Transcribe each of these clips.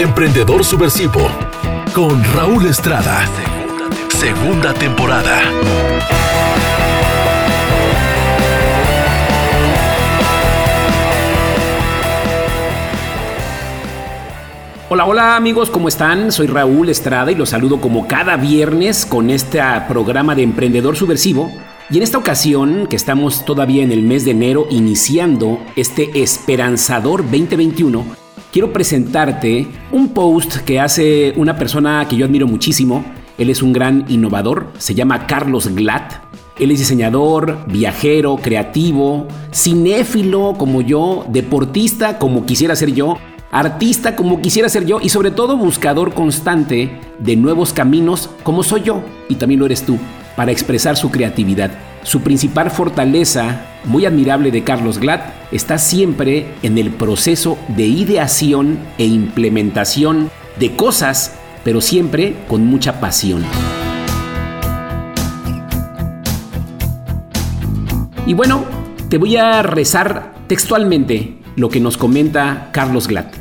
Emprendedor Subversivo con Raúl Estrada. Segunda temporada. Hola, hola amigos, ¿cómo están? Soy Raúl Estrada y los saludo como cada viernes con este programa de Emprendedor Subversivo. Y en esta ocasión, que estamos todavía en el mes de enero iniciando este esperanzador 2021, quiero presentarte un post que hace una persona que yo admiro muchísimo. Él es un gran innovador, se llama Carlos Glatt. Él es diseñador, viajero, creativo, cinéfilo como yo, deportista como quisiera ser yo artista como quisiera ser yo y sobre todo buscador constante de nuevos caminos como soy yo y también lo eres tú para expresar su creatividad. Su principal fortaleza, muy admirable de Carlos Glatt, está siempre en el proceso de ideación e implementación de cosas, pero siempre con mucha pasión. Y bueno, te voy a rezar textualmente lo que nos comenta Carlos Glatt.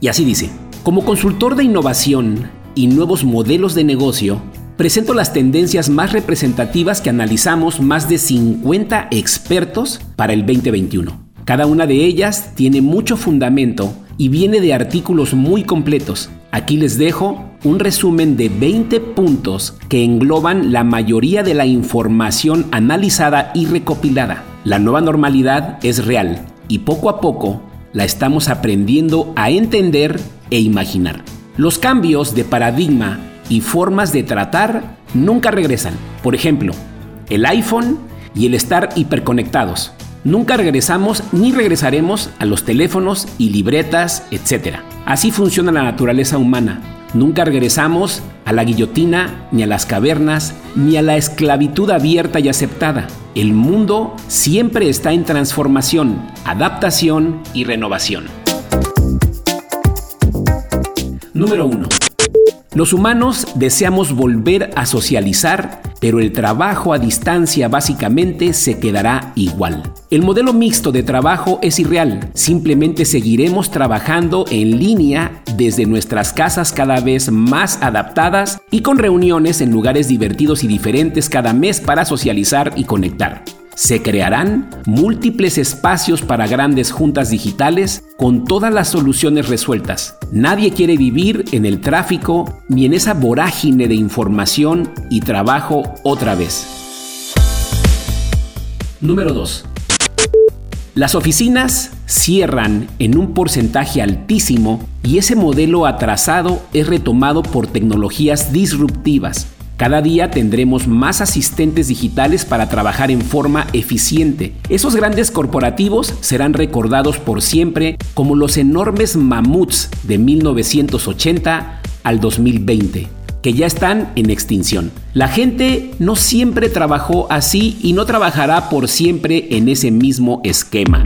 Y así dice, como consultor de innovación y nuevos modelos de negocio, presento las tendencias más representativas que analizamos más de 50 expertos para el 2021. Cada una de ellas tiene mucho fundamento y viene de artículos muy completos. Aquí les dejo un resumen de 20 puntos que engloban la mayoría de la información analizada y recopilada. La nueva normalidad es real y poco a poco la estamos aprendiendo a entender e imaginar. Los cambios de paradigma y formas de tratar nunca regresan. Por ejemplo, el iPhone y el estar hiperconectados. Nunca regresamos ni regresaremos a los teléfonos y libretas, etc. Así funciona la naturaleza humana. Nunca regresamos a la guillotina, ni a las cavernas, ni a la esclavitud abierta y aceptada. El mundo siempre está en transformación, adaptación y renovación. Número 1. Los humanos deseamos volver a socializar, pero el trabajo a distancia básicamente se quedará igual. El modelo mixto de trabajo es irreal, simplemente seguiremos trabajando en línea desde nuestras casas cada vez más adaptadas y con reuniones en lugares divertidos y diferentes cada mes para socializar y conectar. Se crearán múltiples espacios para grandes juntas digitales con todas las soluciones resueltas. Nadie quiere vivir en el tráfico ni en esa vorágine de información y trabajo otra vez. Número 2. Las oficinas cierran en un porcentaje altísimo y ese modelo atrasado es retomado por tecnologías disruptivas. Cada día tendremos más asistentes digitales para trabajar en forma eficiente. Esos grandes corporativos serán recordados por siempre como los enormes mamuts de 1980 al 2020 que ya están en extinción. La gente no siempre trabajó así y no trabajará por siempre en ese mismo esquema.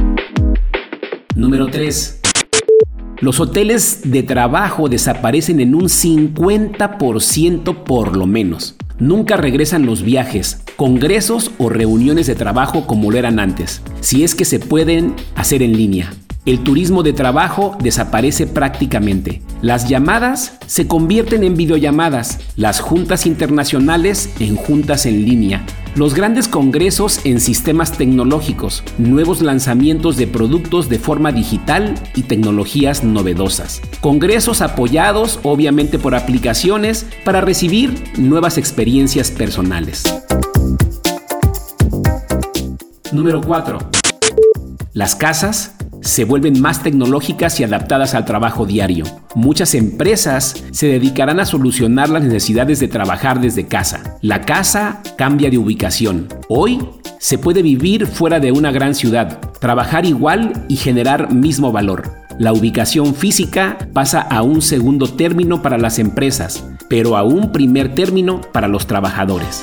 Número 3. Los hoteles de trabajo desaparecen en un 50% por lo menos. Nunca regresan los viajes, congresos o reuniones de trabajo como lo eran antes, si es que se pueden hacer en línea. El turismo de trabajo desaparece prácticamente. Las llamadas se convierten en videollamadas, las juntas internacionales en juntas en línea, los grandes congresos en sistemas tecnológicos, nuevos lanzamientos de productos de forma digital y tecnologías novedosas. Congresos apoyados obviamente por aplicaciones para recibir nuevas experiencias personales. Número 4. Las casas se vuelven más tecnológicas y adaptadas al trabajo diario. Muchas empresas se dedicarán a solucionar las necesidades de trabajar desde casa. La casa cambia de ubicación. Hoy se puede vivir fuera de una gran ciudad, trabajar igual y generar mismo valor. La ubicación física pasa a un segundo término para las empresas, pero a un primer término para los trabajadores.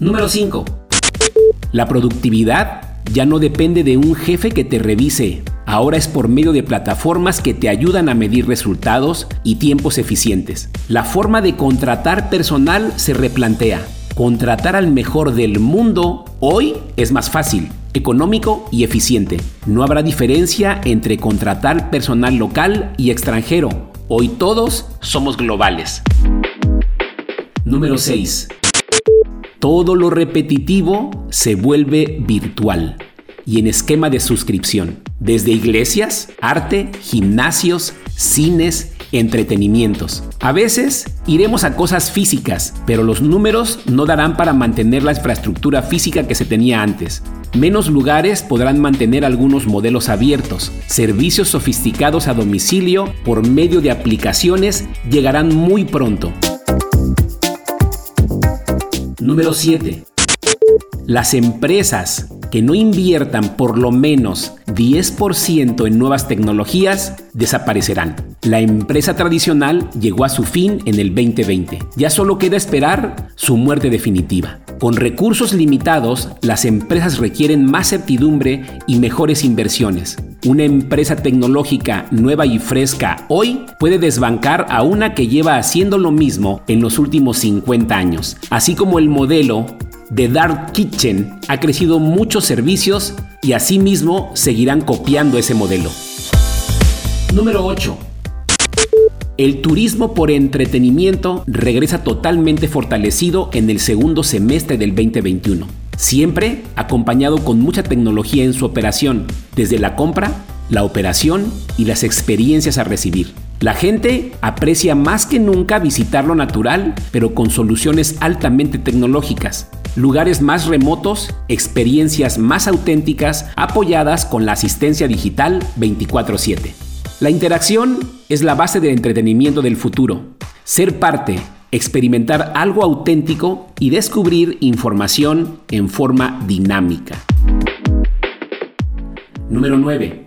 Número 5. La productividad ya no depende de un jefe que te revise. Ahora es por medio de plataformas que te ayudan a medir resultados y tiempos eficientes. La forma de contratar personal se replantea. Contratar al mejor del mundo hoy es más fácil. económico y eficiente. No habrá diferencia entre contratar personal local y extranjero. Hoy todos somos globales. Número 6. Todo lo repetitivo se vuelve virtual y en esquema de suscripción. Desde iglesias, arte, gimnasios, cines, entretenimientos. A veces iremos a cosas físicas, pero los números no darán para mantener la infraestructura física que se tenía antes. Menos lugares podrán mantener algunos modelos abiertos. Servicios sofisticados a domicilio por medio de aplicaciones llegarán muy pronto. Número 7. Las empresas que no inviertan por lo menos 10% en nuevas tecnologías desaparecerán. La empresa tradicional llegó a su fin en el 2020. Ya solo queda esperar su muerte definitiva. Con recursos limitados, las empresas requieren más certidumbre y mejores inversiones. Una empresa tecnológica nueva y fresca hoy puede desbancar a una que lleva haciendo lo mismo en los últimos 50 años, así como el modelo de Dark Kitchen ha crecido muchos servicios y asimismo seguirán copiando ese modelo. Número 8. El turismo por entretenimiento regresa totalmente fortalecido en el segundo semestre del 2021, siempre acompañado con mucha tecnología en su operación, desde la compra, la operación y las experiencias a recibir. La gente aprecia más que nunca visitar lo natural, pero con soluciones altamente tecnológicas lugares más remotos, experiencias más auténticas apoyadas con la asistencia digital 24/7. La interacción es la base del entretenimiento del futuro. Ser parte, experimentar algo auténtico y descubrir información en forma dinámica. Número 9.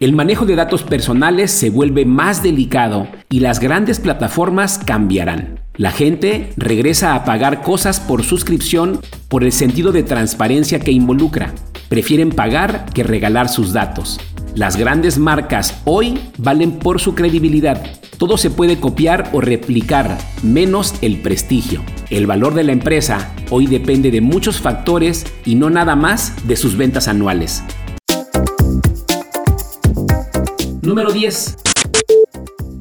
El manejo de datos personales se vuelve más delicado y las grandes plataformas cambiarán. La gente regresa a pagar cosas por suscripción por el sentido de transparencia que involucra. Prefieren pagar que regalar sus datos. Las grandes marcas hoy valen por su credibilidad. Todo se puede copiar o replicar, menos el prestigio. El valor de la empresa hoy depende de muchos factores y no nada más de sus ventas anuales. Número 10.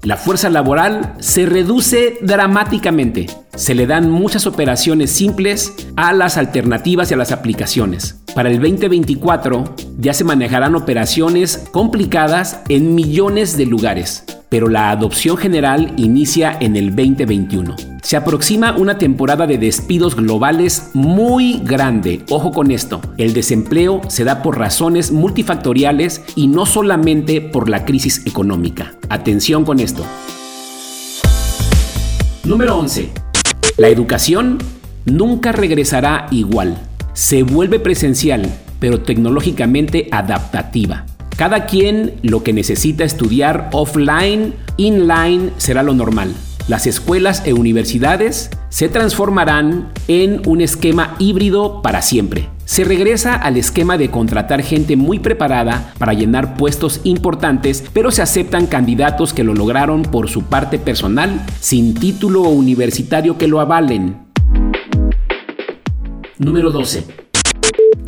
La fuerza laboral se reduce dramáticamente. Se le dan muchas operaciones simples a las alternativas y a las aplicaciones. Para el 2024 ya se manejarán operaciones complicadas en millones de lugares, pero la adopción general inicia en el 2021. Se aproxima una temporada de despidos globales muy grande. Ojo con esto, el desempleo se da por razones multifactoriales y no solamente por la crisis económica. Atención con esto. Número 11. La educación nunca regresará igual. Se vuelve presencial, pero tecnológicamente adaptativa. Cada quien lo que necesita estudiar offline, inline será lo normal las escuelas e universidades se transformarán en un esquema híbrido para siempre. Se regresa al esquema de contratar gente muy preparada para llenar puestos importantes, pero se aceptan candidatos que lo lograron por su parte personal, sin título universitario que lo avalen. Número 12.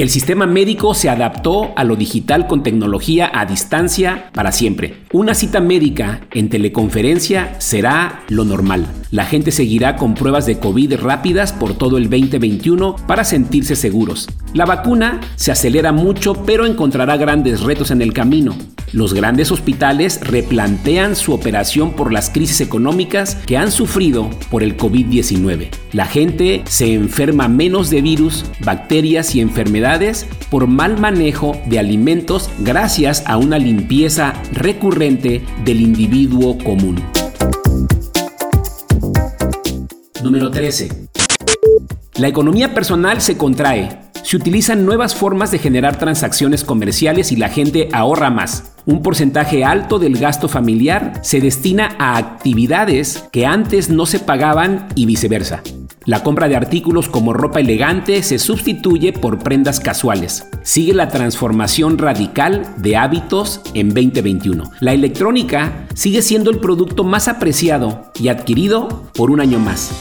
El sistema médico se adaptó a lo digital con tecnología a distancia para siempre. Una cita médica en teleconferencia será lo normal. La gente seguirá con pruebas de COVID rápidas por todo el 2021 para sentirse seguros. La vacuna se acelera mucho pero encontrará grandes retos en el camino. Los grandes hospitales replantean su operación por las crisis económicas que han sufrido por el COVID-19. La gente se enferma menos de virus, bacterias y enfermedades por mal manejo de alimentos gracias a una limpieza recurrente del individuo común. Número 13. La economía personal se contrae se utilizan nuevas formas de generar transacciones comerciales y la gente ahorra más. Un porcentaje alto del gasto familiar se destina a actividades que antes no se pagaban y viceversa. La compra de artículos como ropa elegante se sustituye por prendas casuales. Sigue la transformación radical de hábitos en 2021. La electrónica sigue siendo el producto más apreciado y adquirido por un año más.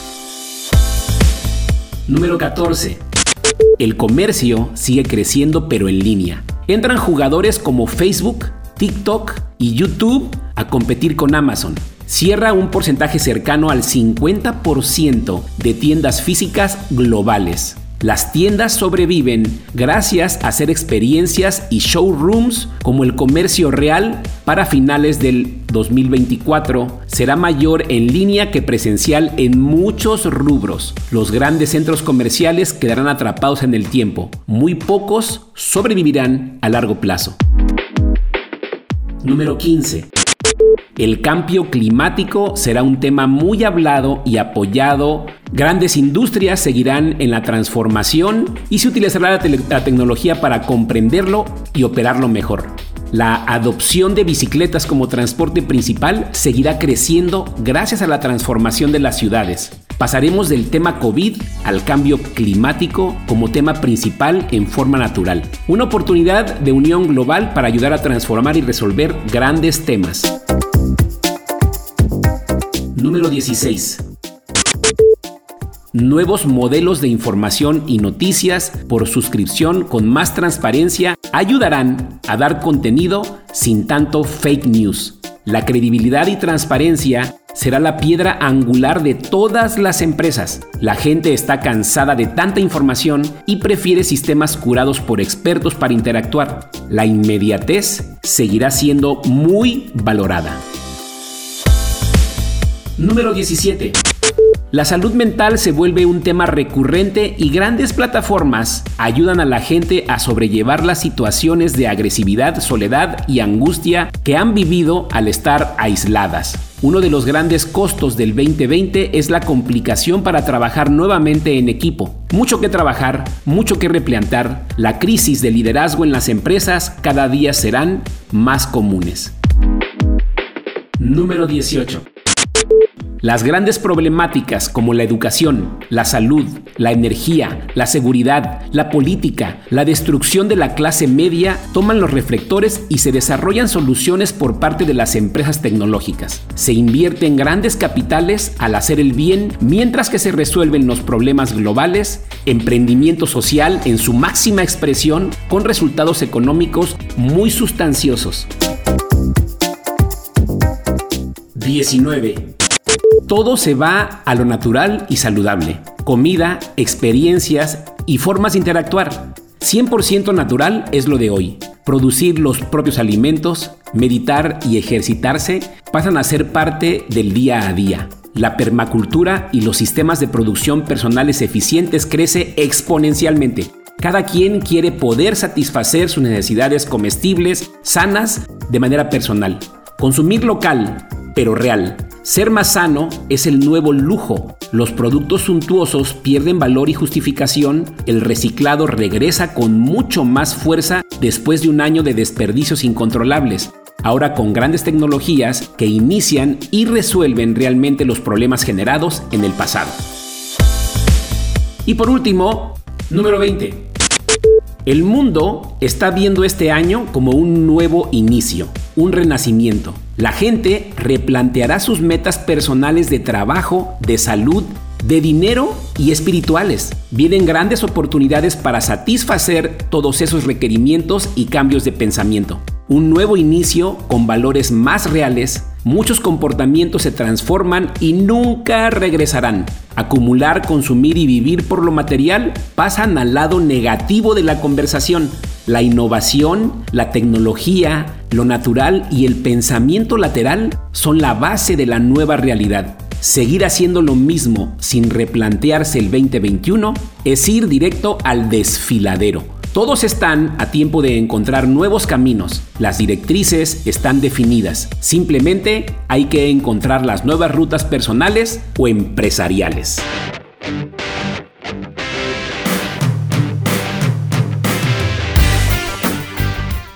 Número 14 el comercio sigue creciendo pero en línea. Entran jugadores como Facebook, TikTok y YouTube a competir con Amazon. Cierra un porcentaje cercano al 50% de tiendas físicas globales. Las tiendas sobreviven gracias a hacer experiencias y showrooms como el comercio real para finales del 2024 será mayor en línea que presencial en muchos rubros. Los grandes centros comerciales quedarán atrapados en el tiempo. Muy pocos sobrevivirán a largo plazo. Número 15. El cambio climático será un tema muy hablado y apoyado. Grandes industrias seguirán en la transformación y se utilizará la, tecnología para comprenderlo y operarlo mejor. La adopción de bicicletas como transporte principal seguirá creciendo gracias a la transformación de las ciudades. Pasaremos del tema COVID al cambio climático como tema principal en forma natural. Una oportunidad de unión global para ayudar a transformar y resolver grandes temas. Número 16. Nuevos modelos de información y noticias por suscripción con más transparencia ayudarán a dar contenido sin tanto fake news. La credibilidad y transparencia será la piedra angular de todas las empresas. La gente está cansada de tanta información y prefiere sistemas curados por expertos para interactuar. La inmediatez seguirá siendo muy valorada. Número 17. La salud mental se vuelve un tema recurrente y grandes plataformas ayudan a la gente a sobrellevar las situaciones de agresividad, soledad y angustia que han vivido al estar aisladas. Uno de los grandes costos del 2020 es la complicación para trabajar nuevamente en equipo. Mucho que trabajar, mucho que replantar, la crisis de liderazgo en las empresas cada día serán más comunes. Número 18. Las grandes problemáticas como la educación, la salud, la energía, la seguridad, la política, la destrucción de la clase media toman los reflectores y se desarrollan soluciones por parte de las empresas tecnológicas. Se invierte en grandes capitales al hacer el bien mientras que se resuelven los problemas globales, emprendimiento social en su máxima expresión con resultados económicos muy sustanciosos. 19. Todo se va a lo natural y saludable. Comida, experiencias y formas de interactuar. 100% natural es lo de hoy. Producir los propios alimentos, meditar y ejercitarse pasan a ser parte del día a día. La permacultura y los sistemas de producción personales eficientes crece exponencialmente. Cada quien quiere poder satisfacer sus necesidades comestibles, sanas, de manera personal. Consumir local, pero real. Ser más sano es el nuevo lujo. Los productos suntuosos pierden valor y justificación, el reciclado regresa con mucho más fuerza después de un año de desperdicios incontrolables, ahora con grandes tecnologías que inician y resuelven realmente los problemas generados en el pasado. Y por último, número 20. El mundo está viendo este año como un nuevo inicio, un renacimiento. La gente replanteará sus metas personales de trabajo, de salud, de dinero y espirituales. Vienen grandes oportunidades para satisfacer todos esos requerimientos y cambios de pensamiento. Un nuevo inicio con valores más reales, muchos comportamientos se transforman y nunca regresarán. Acumular, consumir y vivir por lo material pasan al lado negativo de la conversación. La innovación, la tecnología, lo natural y el pensamiento lateral son la base de la nueva realidad. Seguir haciendo lo mismo sin replantearse el 2021 es ir directo al desfiladero. Todos están a tiempo de encontrar nuevos caminos. Las directrices están definidas. Simplemente hay que encontrar las nuevas rutas personales o empresariales.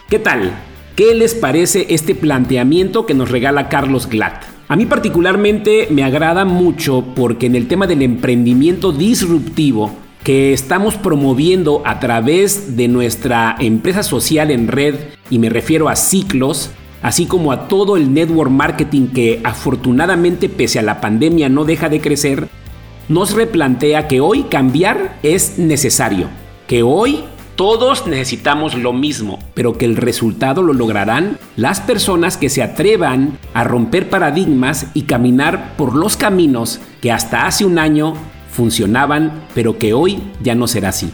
¿Qué tal? ¿Qué les parece este planteamiento que nos regala Carlos Glatt? A mí particularmente me agrada mucho porque en el tema del emprendimiento disruptivo que estamos promoviendo a través de nuestra empresa social en red, y me refiero a ciclos, así como a todo el network marketing que afortunadamente pese a la pandemia no deja de crecer, nos replantea que hoy cambiar es necesario. que hoy todos necesitamos lo mismo, pero que el resultado lo lograrán las personas que se atrevan a romper paradigmas y caminar por los caminos que hasta hace un año funcionaban, pero que hoy ya no será así.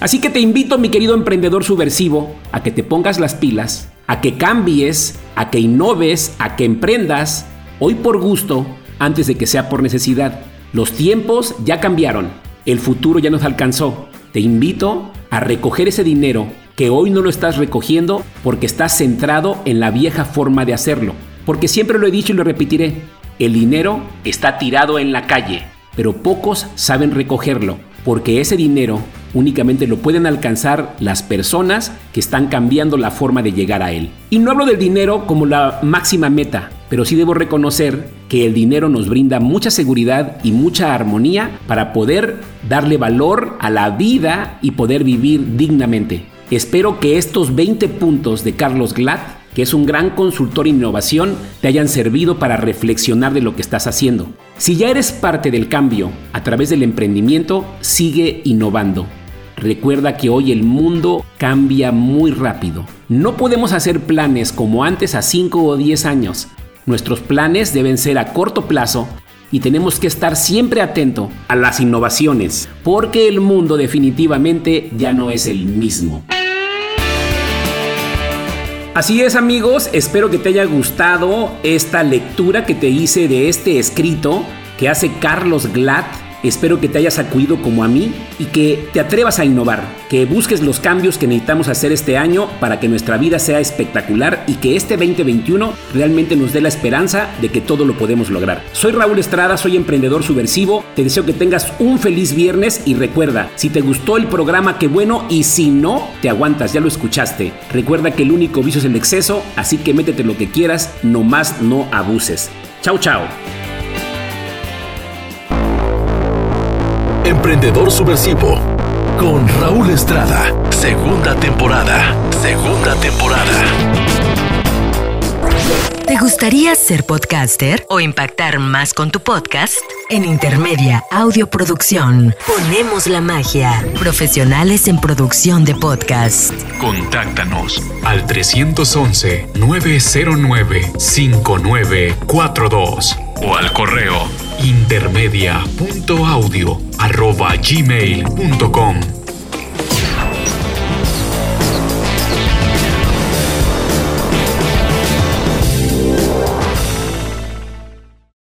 Así que te invito, mi querido emprendedor subversivo, a que te pongas las pilas, a que cambies, a que innoves, a que emprendas, hoy por gusto, antes de que sea por necesidad. Los tiempos ya cambiaron, el futuro ya nos alcanzó. Te invito a recoger ese dinero que hoy no lo estás recogiendo porque estás centrado en la vieja forma de hacerlo. Porque siempre lo he dicho y lo repetiré, el dinero está tirado en la calle, pero pocos saben recogerlo, porque ese dinero únicamente lo pueden alcanzar las personas que están cambiando la forma de llegar a él. Y no hablo del dinero como la máxima meta, pero sí debo reconocer que el dinero nos brinda mucha seguridad y mucha armonía para poder darle valor a la vida y poder vivir dignamente. Espero que estos 20 puntos de Carlos Glad, que es un gran consultor en innovación, te hayan servido para reflexionar de lo que estás haciendo. Si ya eres parte del cambio a través del emprendimiento, sigue innovando. Recuerda que hoy el mundo cambia muy rápido. No podemos hacer planes como antes a 5 o 10 años. Nuestros planes deben ser a corto plazo y tenemos que estar siempre atento a las innovaciones, porque el mundo definitivamente ya no es el mismo. Así es amigos, espero que te haya gustado esta lectura que te hice de este escrito que hace Carlos Glad Espero que te hayas acudido como a mí y que te atrevas a innovar, que busques los cambios que necesitamos hacer este año para que nuestra vida sea espectacular y que este 2021 realmente nos dé la esperanza de que todo lo podemos lograr. Soy Raúl Estrada, soy emprendedor subversivo, te deseo que tengas un feliz viernes y recuerda, si te gustó el programa, qué bueno, y si no, te aguantas, ya lo escuchaste. Recuerda que el único vicio es el exceso, así que métete lo que quieras, nomás no abuses. Chao, chao. Emprendedor Subversivo con Raúl Estrada. Segunda temporada. Segunda temporada. ¿Te gustaría ser podcaster o impactar más con tu podcast? En Intermedia Audio Producción ponemos la magia. Profesionales en producción de podcast. Contáctanos al 311-909-5942 o al correo intermedia.audio arroba gmail.com